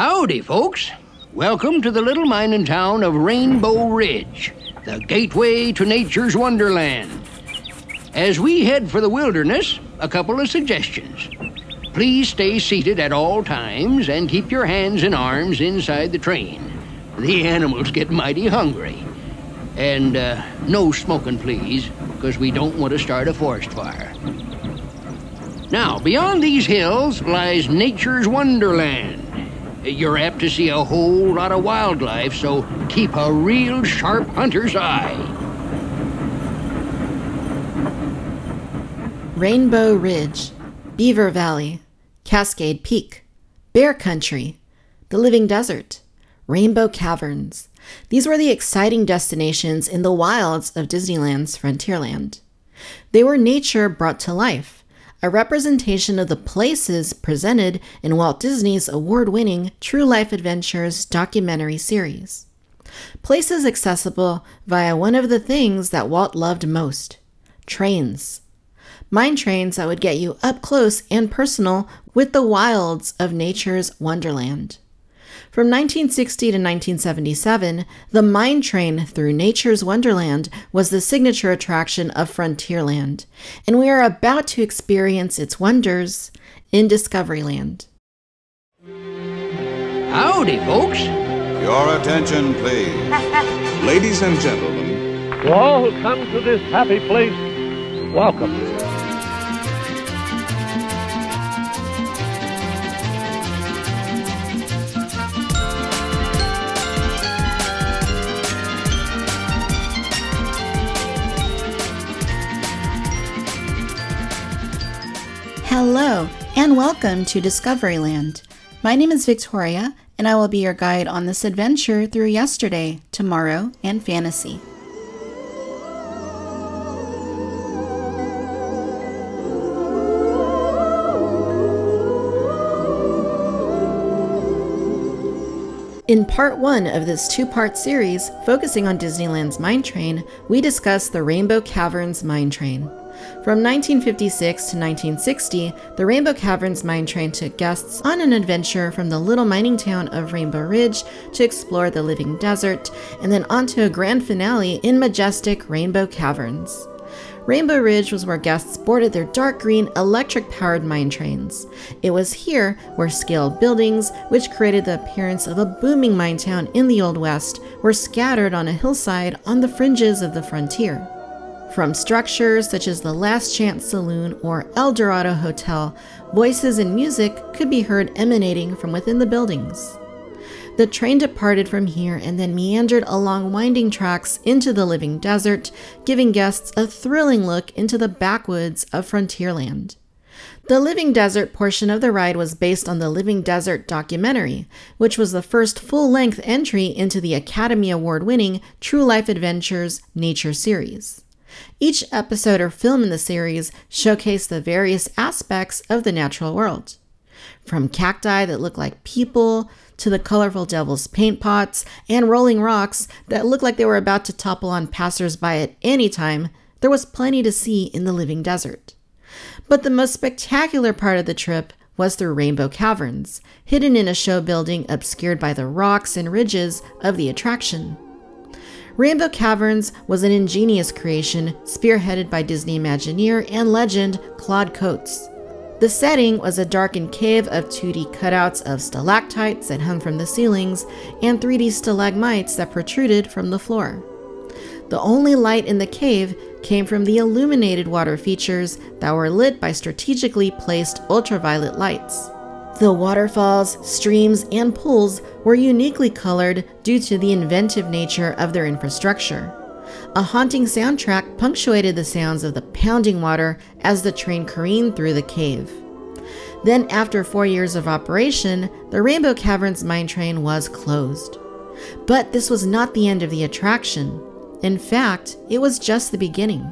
Howdy, folks. Welcome to the little mining town of Rainbow Ridge, the gateway to nature's wonderland. As we head for the wilderness, a couple of suggestions. Please stay seated at all times and keep your hands and arms inside the train. The animals get mighty hungry. And uh, no smoking, please, because we don't want to start a forest fire. Now, beyond these hills lies nature's wonderland. You're apt to see a whole lot of wildlife, so keep a real sharp hunter's eye. Rainbow Ridge, Beaver Valley, Cascade Peak, Bear Country, the Living Desert, Rainbow Caverns. These were the exciting destinations in the wilds of Disneyland's Frontierland. They were nature brought to life, a representation of the places presented in Walt Disney's award winning True Life Adventures documentary series. Places accessible via one of the things that Walt loved most trains. Mine trains that would get you up close and personal with the wilds of nature's wonderland. From 1960 to 1977, the mine train through nature's wonderland was the signature attraction of Frontierland, and we are about to experience its wonders in Discoveryland. Howdy, folks. Your attention, please. Ladies and gentlemen, To all who come to this happy place, welcome. And welcome to Discoveryland. My name is Victoria, and I will be your guide on this adventure through yesterday, tomorrow, and fantasy. In part one of this two part series, focusing on Disneyland's Mine Train, we discuss the Rainbow Caverns Mine Train. From 1956 to 1960, the Rainbow Caverns Mine Train took guests on an adventure from the little mining town of Rainbow Ridge to explore the living desert, and then onto a grand finale in majestic Rainbow Caverns. Rainbow Ridge was where guests boarded their dark green electric powered mine trains. It was here where scaled buildings, which created the appearance of a booming mine town in the Old West, were scattered on a hillside on the fringes of the frontier. From structures such as the Last Chance Saloon or El Dorado Hotel, voices and music could be heard emanating from within the buildings. The train departed from here and then meandered along winding tracks into the living desert, giving guests a thrilling look into the backwoods of Frontierland. The Living Desert portion of the ride was based on the Living Desert documentary, which was the first full length entry into the Academy Award winning True Life Adventures Nature series. Each episode or film in the series showcased the various aspects of the natural world. From cacti that look like people to the colorful devil's paint pots and rolling rocks that looked like they were about to topple on passersby at any time, there was plenty to see in the living desert. But the most spectacular part of the trip was through Rainbow Caverns, hidden in a show building obscured by the rocks and ridges of the attraction. Rainbow Caverns was an ingenious creation spearheaded by Disney Imagineer and legend Claude Coats. The setting was a darkened cave of 2D cutouts of stalactites that hung from the ceilings and 3D stalagmites that protruded from the floor. The only light in the cave came from the illuminated water features that were lit by strategically placed ultraviolet lights. The waterfalls, streams, and pools were uniquely colored due to the inventive nature of their infrastructure. A haunting soundtrack punctuated the sounds of the pounding water as the train careened through the cave. Then, after four years of operation, the Rainbow Caverns mine train was closed. But this was not the end of the attraction. In fact, it was just the beginning.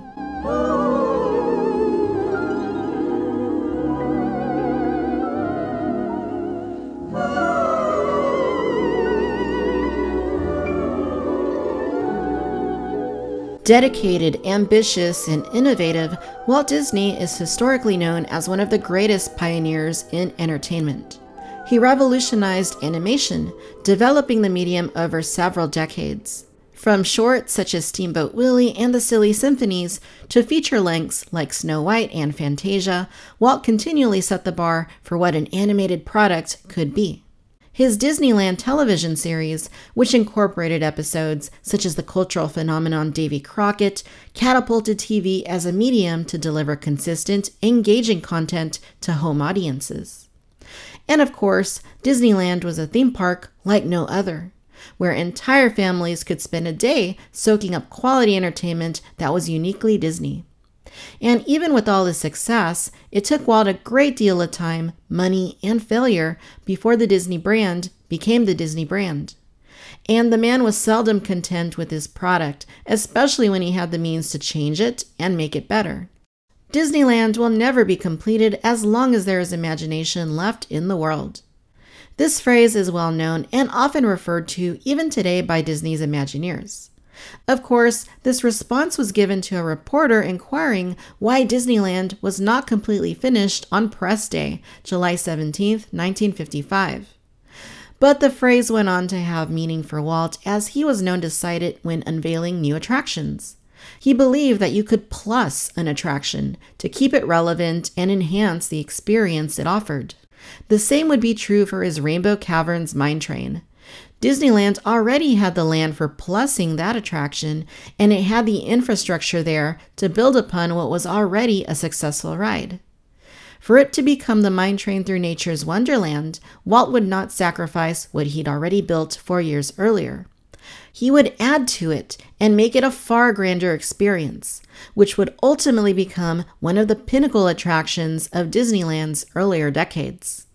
Dedicated, ambitious, and innovative, Walt Disney is historically known as one of the greatest pioneers in entertainment. He revolutionized animation, developing the medium over several decades. From shorts such as Steamboat Willie and the Silly Symphonies to feature lengths like Snow White and Fantasia, Walt continually set the bar for what an animated product could be. His Disneyland television series, which incorporated episodes such as the cultural phenomenon Davy Crockett, catapulted TV as a medium to deliver consistent, engaging content to home audiences. And of course, Disneyland was a theme park like no other where entire families could spend a day soaking up quality entertainment that was uniquely Disney. And even with all this success, it took Walt a great deal of time, money, and failure before the Disney brand became the Disney brand. And the man was seldom content with his product, especially when he had the means to change it and make it better. Disneyland will never be completed as long as there is imagination left in the world. This phrase is well known and often referred to even today by Disney's Imagineers. Of course, this response was given to a reporter inquiring why Disneyland was not completely finished on press day, July 17, 1955. But the phrase went on to have meaning for Walt as he was known to cite it when unveiling new attractions. He believed that you could plus an attraction to keep it relevant and enhance the experience it offered. The same would be true for his Rainbow Caverns mine train. Disneyland already had the land for plusing that attraction, and it had the infrastructure there to build upon what was already a successful ride. For it to become the mine train through nature's wonderland, Walt would not sacrifice what he'd already built four years earlier. He would add to it and make it a far grander experience, which would ultimately become one of the pinnacle attractions of Disneyland's earlier decades.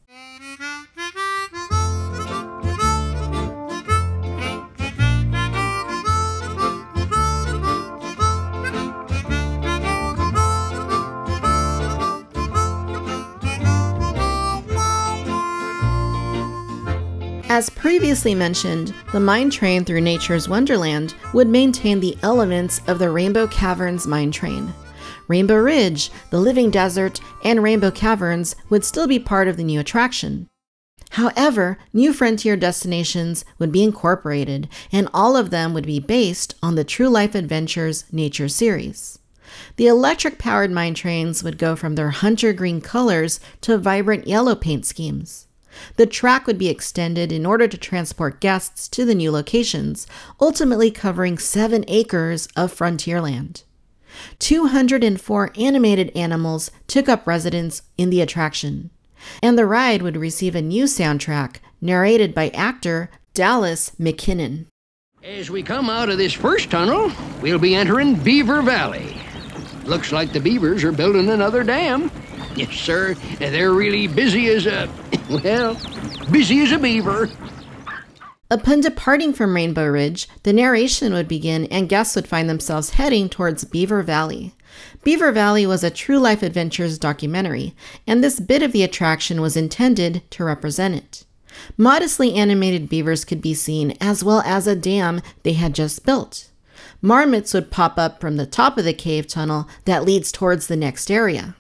As previously mentioned, the mine train through nature's wonderland would maintain the elements of the Rainbow Caverns mine train. Rainbow Ridge, the Living Desert, and Rainbow Caverns would still be part of the new attraction. However, new frontier destinations would be incorporated, and all of them would be based on the True Life Adventures Nature series. The electric powered mine trains would go from their hunter green colors to vibrant yellow paint schemes. The track would be extended in order to transport guests to the new locations, ultimately covering seven acres of frontierland. 204 animated animals took up residence in the attraction, and the ride would receive a new soundtrack narrated by actor Dallas McKennon. As we come out of this first tunnel, we'll be entering Beaver Valley. Looks like the beavers are building another dam. Yes, sir. They're really busy as a, well, busy as a beaver. Upon departing from Rainbow Ridge, the narration would begin and guests would find themselves heading towards Beaver Valley. Beaver Valley was a true life adventures documentary, and this bit of the attraction was intended to represent it. Modestly animated beavers could be seen, as well as a dam they had just built. Marmots would pop up from the top of the cave tunnel that leads towards the next area.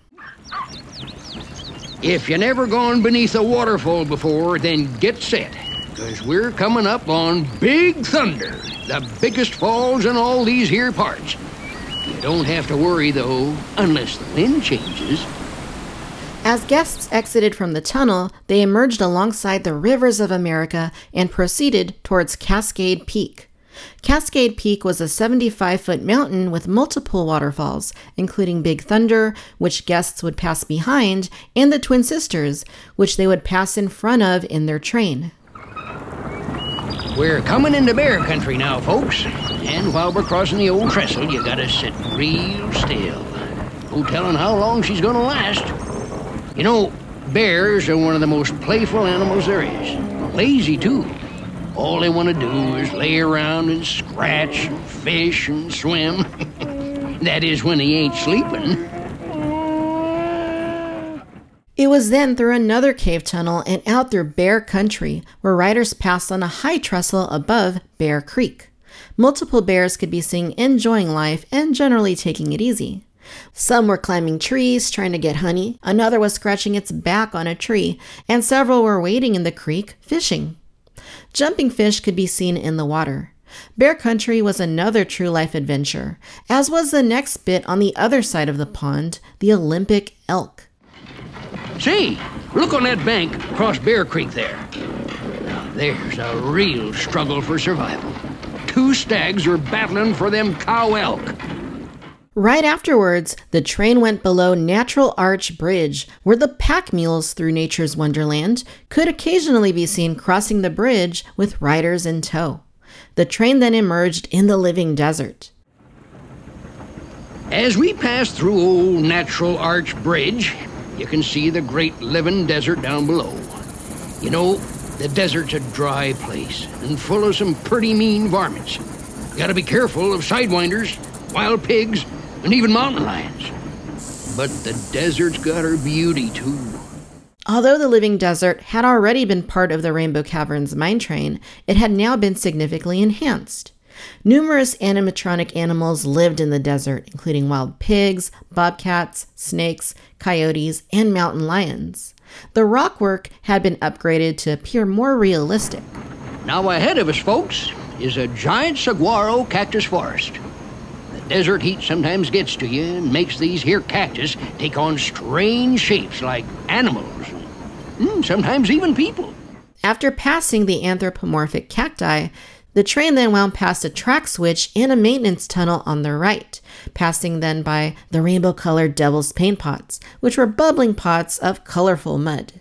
If you never gone beneath a waterfall before, then get set, because we're coming up on Big Thunder, the biggest falls in all these here parts. You don't have to worry, though, unless the wind changes. As guests exited from the tunnel, they emerged alongside the rivers of America and proceeded towards Cascade Peak. Cascade Peak was a 75 foot mountain with multiple waterfalls, including Big Thunder, which guests would pass behind, and the Twin Sisters, which they would pass in front of in their train. We're coming into bear country now, folks. And while we're crossing the old trestle, you gotta sit real still. No telling how long she's gonna last. You know, bears are one of the most playful animals there is. Lazy, too. All they want to do is lay around and scratch and fish and swim. that is when he ain't sleeping. It was then through another cave tunnel and out through Bear Country, where riders passed on a high trestle above Bear Creek. Multiple bears could be seen enjoying life and generally taking it easy. Some were climbing trees trying to get honey, another was scratching its back on a tree, and several were wading in the creek fishing. Jumping fish could be seen in the water. Bear Country was another true life adventure, as was the next bit on the other side of the pond, the Olympic elk. Say, look on that bank across Bear Creek there. Now, there's a real struggle for survival. Two stags are battling for them cow elk. Right afterwards, the train went below Natural Arch Bridge, where the pack mules through nature's wonderland could occasionally be seen crossing the bridge with riders in tow. The train then emerged in the living desert. As we pass through old Natural Arch Bridge, you can see the great living desert down below. You know, the desert's a dry place and full of some pretty mean varmints. You gotta be careful of sidewinders, wild pigs, and even mountain lions. But the desert's got her beauty, too. Although the living desert had already been part of the Rainbow Caverns mine train, it had now been significantly enhanced. Numerous animatronic animals lived in the desert, including wild pigs, bobcats, snakes, coyotes, and mountain lions. The rockwork had been upgraded to appear more realistic. Now, ahead of us, folks, is a giant saguaro cactus forest. Desert heat sometimes gets to you and makes these here cactus take on strange shapes like animals, and sometimes even people. After passing the anthropomorphic cacti, the train then wound past a track switch and a maintenance tunnel on the right, passing then by the rainbow colored devil's paint pots, which were bubbling pots of colorful mud.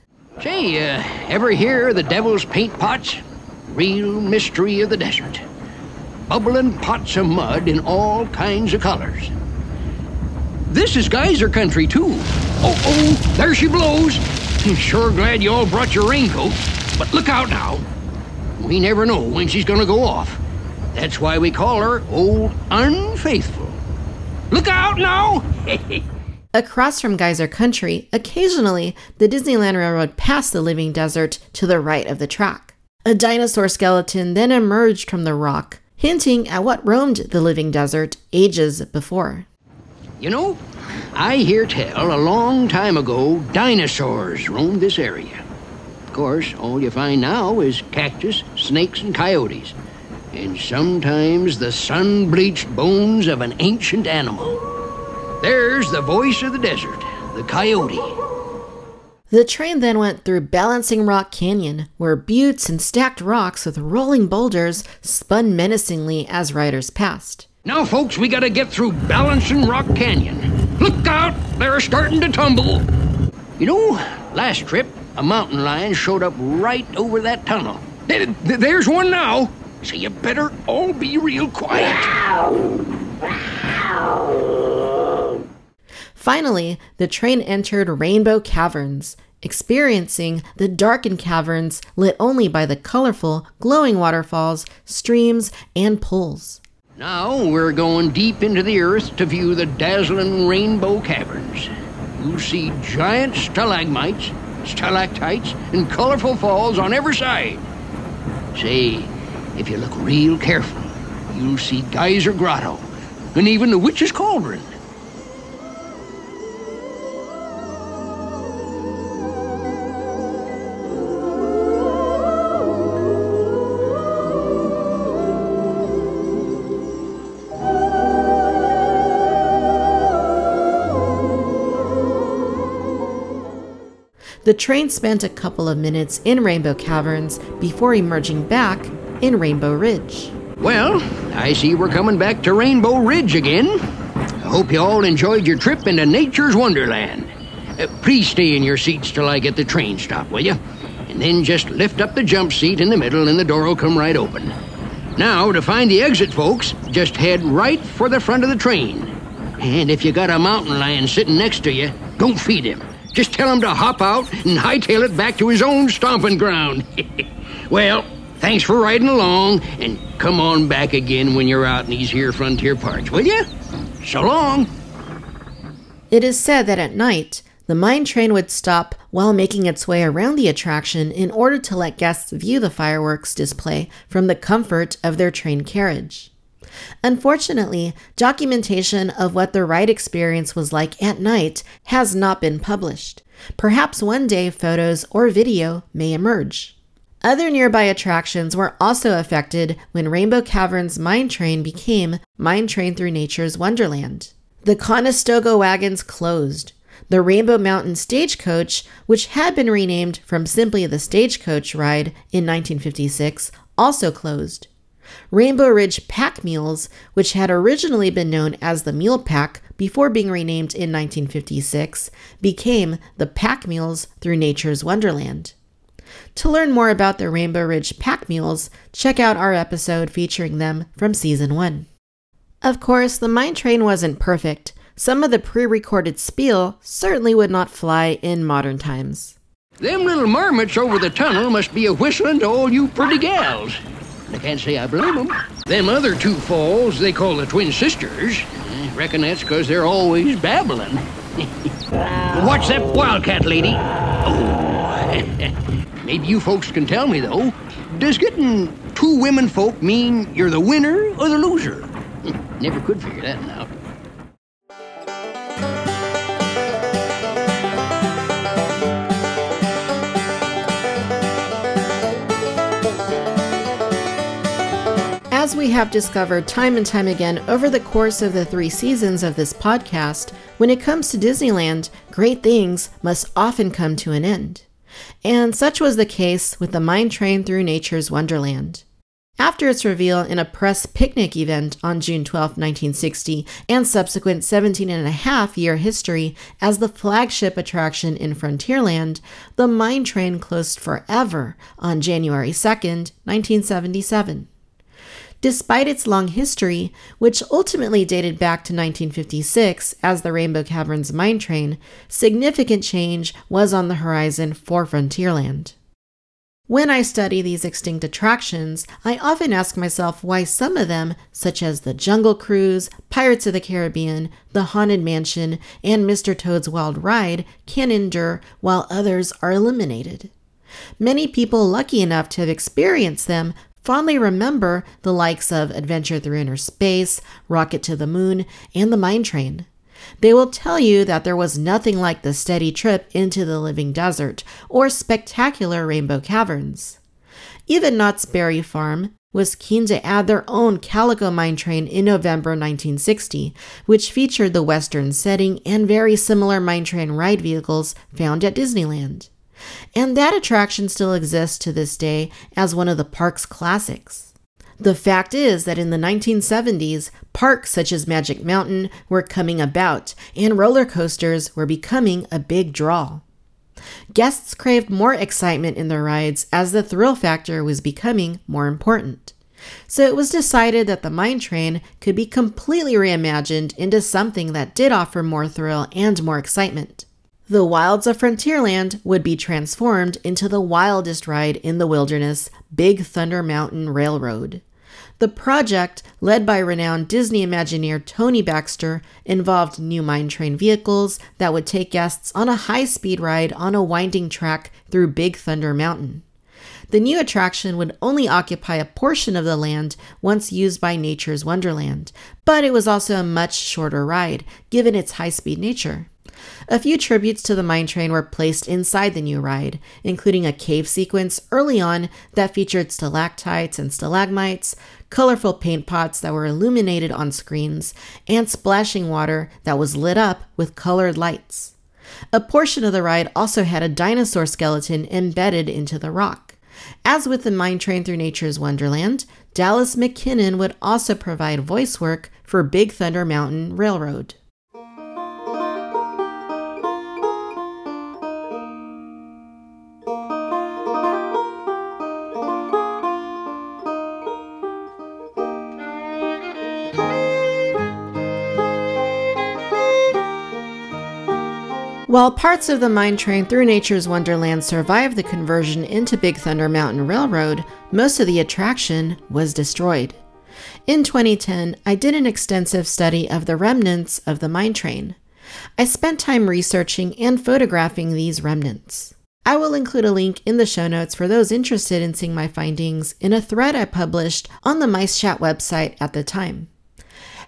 Say, uh, ever hear the devil's paint pots? Real mystery of the desert. Bubbling pots of mud in all kinds of colors. This is geyser country, too. Oh, oh, there she blows. I'm sure glad you all brought your raincoat, but look out now. We never know when she's gonna go off. That's why we call her Old Unfaithful. Look out now! Across from Geyser Country, occasionally the Disneyland Railroad passed the living desert to the right of the track. A dinosaur skeleton then emerged from the rock, hinting at what roamed the living desert ages before. You know, I hear tell a long time ago dinosaurs roamed this area. Of course, all you find now is cactus, snakes, and coyotes, and sometimes the sun bleached bones of an ancient animal. There's the voice of the desert, the coyote. The train then went through Balancing Rock Canyon, where buttes and stacked rocks with rolling boulders spun menacingly as riders passed. Now, folks, we gotta get through Balancing Rock Canyon. Look out! They're starting to tumble! You know, last trip, a mountain lion showed up right over that tunnel. There's one now, so you better all be real quiet. Finally, the train entered Rainbow Caverns, experiencing the darkened caverns lit only by the colorful, glowing waterfalls, streams, and pools. Now we're going deep into the earth to view the dazzling Rainbow Caverns. You'll see giant stalagmites, stalactites, and colorful falls on every side. Say, if you look real careful, you'll see Geyser Grotto, and even the Witch's Cauldron. The train spent a couple of minutes in Rainbow Caverns before emerging back in Rainbow Ridge. Well, I see we're coming back to Rainbow Ridge again. I hope you all enjoyed your trip into nature's wonderland. Uh, please stay in your seats till I get the train stop, will you? And then just lift up the jump seat in the middle and the door will come right open. Now, to find the exit, folks, just head right for the front of the train. And if you got a mountain lion sitting next to you, don't feed him. Just tell him to hop out and hightail it back to his own stomping ground. well, thanks for riding along, and come on back again when you're out in these here frontier parts, will you? So long. It is said that at night, the mine train would stop while making its way around the attraction in order to let guests view the fireworks display from the comfort of their train carriage. Unfortunately, documentation of what the ride experience was like at night has not been published. Perhaps one day photos or video may emerge. Other nearby attractions were also affected when Rainbow Caverns Mine Train became Mine Train Through Nature's Wonderland. The Conestoga wagons closed. The Rainbow Mountain Stagecoach, which had been renamed from simply the Stagecoach ride in 1956, also closed. Rainbow Ridge Pack Mules, which had originally been known as the Mule Pack before being renamed in 1956, became the Pack Mules through Nature's Wonderland. To learn more about the Rainbow Ridge Pack Mules, check out our episode featuring them from season 1. Of course, the mine train wasn't perfect. Some of the pre recorded spiel certainly would not fly in modern times. Them little marmots over the tunnel must be a whistling to all you pretty gals. I can't say I blame 'em. Them Them other two falls they call the twin sisters. I reckon that's 'cause they're always babbling. What's that wildcat lady? Oh, maybe you folks can tell me though. Does getting two women folk mean you're the winner or the loser? Never could figure that one out. As we have discovered time and time again over the course of the three seasons of this podcast, when it comes to Disneyland, great things must often come to an end. And such was the case with the Mine Train Through Nature's Wonderland. After its reveal in a press picnic event on June 12, 1960, and subsequent 17 and a half year history as the flagship attraction in Frontierland, the mine train closed forever on January 2, 1977. Despite its long history, which ultimately dated back to 1956 as the Rainbow Caverns mine train, significant change was on the horizon for Frontierland. When I study these extinct attractions, I often ask myself why some of them, such as the Jungle Cruise, Pirates of the Caribbean, the Haunted Mansion, and Mr. Toad's Wild Ride, can endure while others are eliminated. Many people lucky enough to have experienced them fondly remember the likes of Adventure Through Inner Space, Rocket to the Moon, and the Mine Train. They will tell you that there was nothing like the steady trip into the living desert or spectacular rainbow caverns. Even Knott's Berry Farm was keen to add their own Calico mine train in November 1960, which featured the western setting and very similar mine train ride vehicles found at Disneyland. And that attraction still exists to this day as one of the park's classics. The fact is that in the 1970s, parks such as Magic Mountain were coming about, and roller coasters were becoming a big draw. Guests craved more excitement in their rides as the thrill factor was becoming more important. So it was decided that the mine train could be completely reimagined into something that did offer more thrill and more excitement. The wilds of Frontierland would be transformed into the wildest ride in the wilderness, Big Thunder Mountain Railroad. The project, led by renowned Disney Imagineer Tony Baxter, involved new mine train vehicles that would take guests on a high speed ride on a winding track through Big Thunder Mountain. The new attraction would only occupy a portion of the land once used by Nature's Wonderland, but it was also a much shorter ride, given its high speed nature. A few tributes to the mine train were placed inside the new ride, including a cave sequence early on that featured stalactites and stalagmites, colorful paint pots that were illuminated on screens, and splashing water that was lit up with colored lights. A portion of the ride also had a dinosaur skeleton embedded into the rock. As with the mine train through nature's wonderland, Dallas McKennon would also provide voice work for Big Thunder Mountain Railroad. While parts of the mine train through Nature's Wonderland survived the conversion into Big Thunder Mountain Railroad, most of the attraction was destroyed. In 2010, I did an extensive study of the remnants of the mine train. I spent time researching and photographing these remnants. I will include a link in the show notes for those interested in seeing my findings in a thread I published on the Mice Chat website at the time.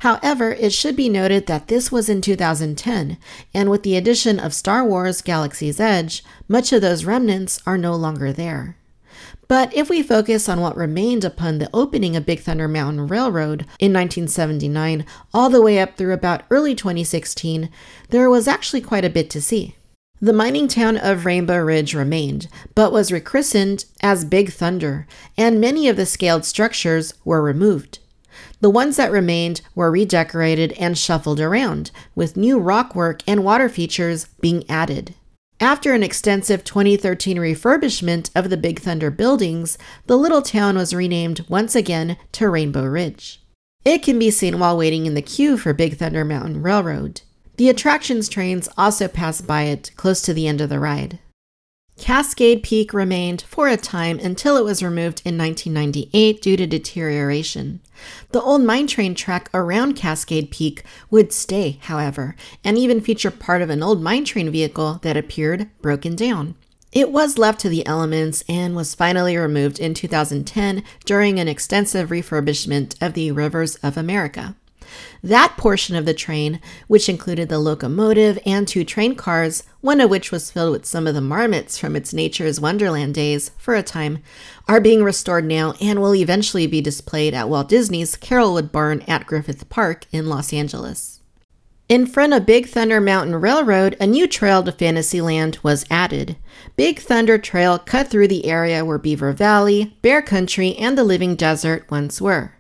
However, it should be noted that this was in 2010, and with the addition of Star Wars Galaxy's Edge, much of those remnants are no longer there. But if we focus on what remained upon the opening of Big Thunder Mountain Railroad in 1979, all the way up through about early 2016, there was actually quite a bit to see. The mining town of Rainbow Ridge remained, but was rechristened as Big Thunder, and many of the scaled structures were removed. The ones that remained were redecorated and shuffled around, with new rockwork and water features being added. After an extensive 2013 refurbishment of the Big Thunder buildings, the little town was renamed once again to Rainbow Ridge. It can be seen while waiting in the queue for Big Thunder Mountain Railroad. The attractions trains also pass by it close to the end of the ride. Cascade Peak remained for a time until it was removed in 1998 due to deterioration. The old mine train track around Cascade Peak would stay, however, and even feature part of an old mine train vehicle that appeared broken down. It was left to the elements and was finally removed in 2010 during an extensive refurbishment of the Rivers of America. That portion of the train, which included the locomotive and two train cars, one of which was filled with some of the marmots from its Nature's Wonderland days for a time, are being restored now and will eventually be displayed at Walt Disney's Carolwood Barn at Griffith Park in Los Angeles. In front of Big Thunder Mountain Railroad, a new trail to Fantasyland was added. Big Thunder Trail cut through the area where Beaver Valley, Bear Country, and the Living Desert once were.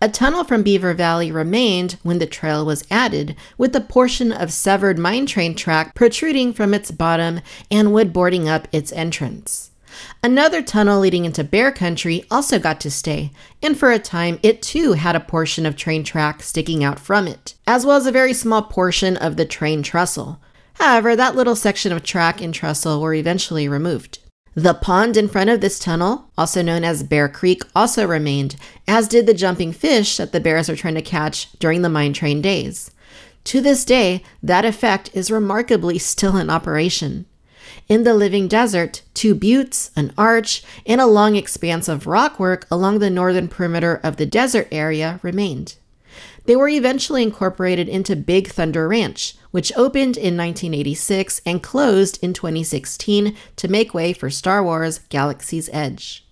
A tunnel from Beaver Valley remained when the trail was added, with a portion of severed mine train track protruding from its bottom and wood boarding up its entrance. Another tunnel leading into Bear Country also got to stay, and for a time it too had a portion of train track sticking out from it, as well as a very small portion of the train trestle. However, that little section of track and trestle were eventually removed. The pond in front of this tunnel, also known as Bear Creek, also remained, as did the jumping fish that the bears were trying to catch during the mine train days. To this day, that effect is remarkably still in operation. In the living desert, two buttes, an arch, and a long expanse of rockwork along the northern perimeter of the desert area remained. They were eventually incorporated into Big Thunder Ranch, which opened in 1986 and closed in 2016 to make way for Star Wars Galaxy's Edge.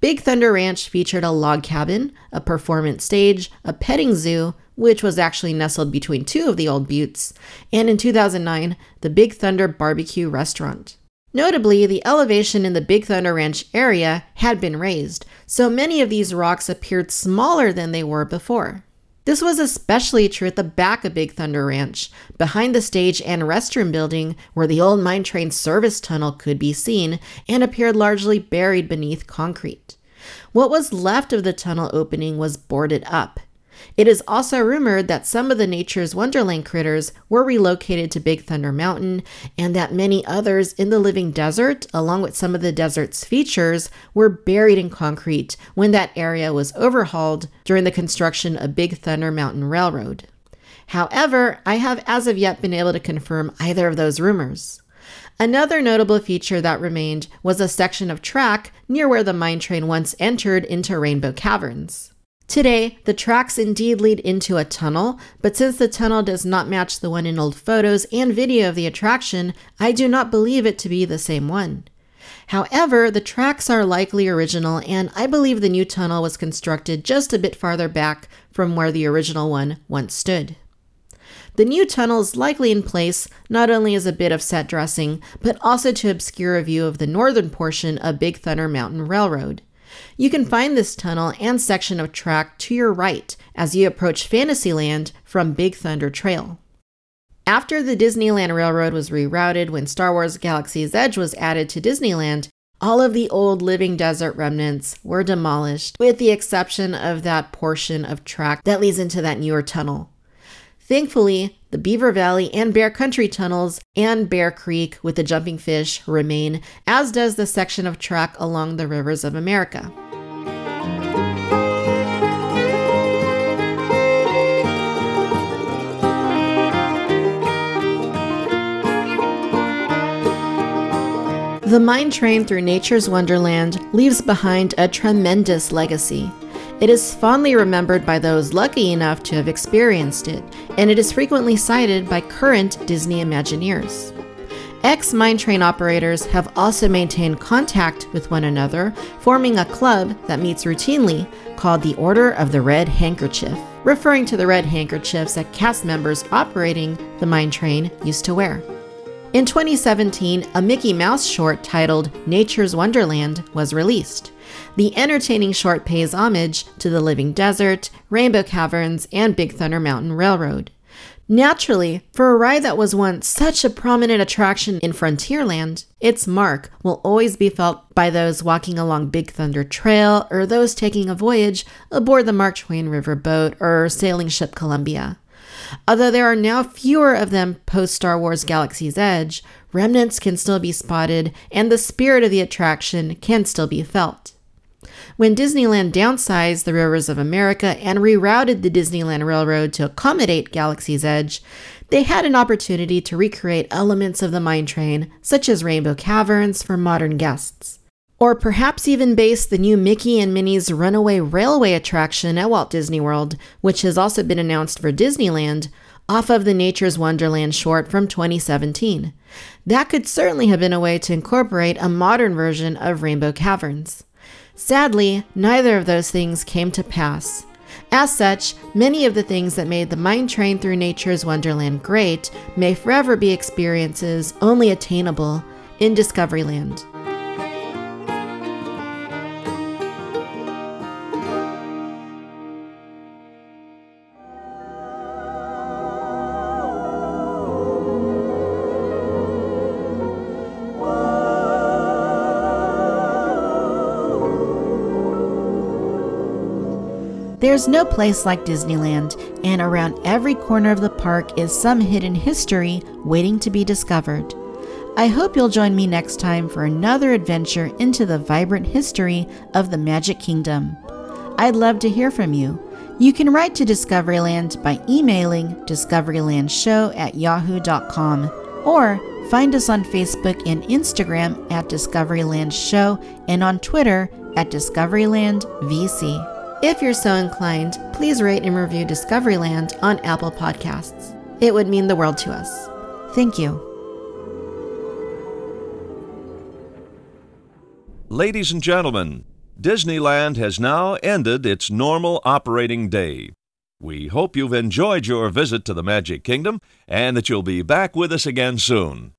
Big Thunder Ranch featured a log cabin, a performance stage, a petting zoo, which was actually nestled between two of the old buttes, and in 2009, the Big Thunder Barbecue Restaurant. Notably, the elevation in the Big Thunder Ranch area had been raised, so many of these rocks appeared smaller than they were before. This was especially true at the back of Big Thunder Ranch, behind the stage and restroom building where the old mine train service tunnel could be seen and appeared largely buried beneath concrete. What was left of the tunnel opening was boarded up, it is also rumored that some of the Nature's Wonderland critters were relocated to Big Thunder Mountain, and that many others in the living desert, along with some of the desert's features, were buried in concrete when that area was overhauled during the construction of Big Thunder Mountain Railroad. However, I have as of yet been able to confirm either of those rumors. Another notable feature that remained was a section of track near where the mine train once entered into Rainbow Caverns. Today, the tracks indeed lead into a tunnel, but since the tunnel does not match the one in old photos and video of the attraction, I do not believe it to be the same one. However, the tracks are likely original, and I believe the new tunnel was constructed just a bit farther back from where the original one once stood. The new tunnel is likely in place not only as a bit of set dressing, but also to obscure a view of the northern portion of Big Thunder Mountain Railroad. You can find this tunnel and section of track to your right as you approach Fantasyland from Big Thunder Trail. After the Disneyland Railroad was rerouted when Star Wars Galaxy's Edge was added to Disneyland, all of the old living desert remnants were demolished, with the exception of that portion of track that leads into that newer tunnel. Thankfully, the Beaver Valley and Bear Country tunnels and Bear Creek with the jumping fish remain, as does the section of track along the rivers of America. The mine train through nature's wonderland leaves behind a tremendous legacy. It is fondly remembered by those lucky enough to have experienced it, and it is frequently cited by current Disney Imagineers. Ex mine train operators have also maintained contact with one another, forming a club that meets routinely called the Order of the Red Handkerchief, referring to the red handkerchiefs that cast members operating the mine train used to wear. In 2017, a Mickey Mouse short titled Nature's Wonderland was released. The entertaining short pays homage to the Living Desert, Rainbow Caverns, and Big Thunder Mountain Railroad. Naturally, for a ride that was once such a prominent attraction in Frontierland, its mark will always be felt by those walking along Big Thunder Trail or those taking a voyage aboard the Mark Twain River boat or sailing ship Columbia. Although there are now fewer of them post Star Wars Galaxy's Edge, remnants can still be spotted and the spirit of the attraction can still be felt. When Disneyland downsized the Rivers of America and rerouted the Disneyland Railroad to accommodate Galaxy's Edge, they had an opportunity to recreate elements of the mine train, such as Rainbow Caverns, for modern guests. Or perhaps even base the new Mickey and Minnie's Runaway Railway attraction at Walt Disney World, which has also been announced for Disneyland, off of the Nature's Wonderland short from 2017. That could certainly have been a way to incorporate a modern version of Rainbow Caverns. Sadly, neither of those things came to pass. As such, many of the things that made the mine train through nature's wonderland great may forever be experiences only attainable in Discoveryland. There's no place like Disneyland, and around every corner of the park is some hidden history waiting to be discovered. I hope you'll join me next time for another adventure into the vibrant history of the Magic Kingdom. I'd love to hear from you. You can write to Discoveryland by emailing discoverylandshow at yahoo.com or find us on Facebook and Instagram at Discoveryland Show and on Twitter at Discoveryland VC. If you're so inclined, please rate and review Discoveryland on Apple Podcasts. It would mean the world to us. Thank you. Ladies and gentlemen, Disneyland has now ended its normal operating day. We hope you've enjoyed your visit to the Magic Kingdom and that you'll be back with us again soon.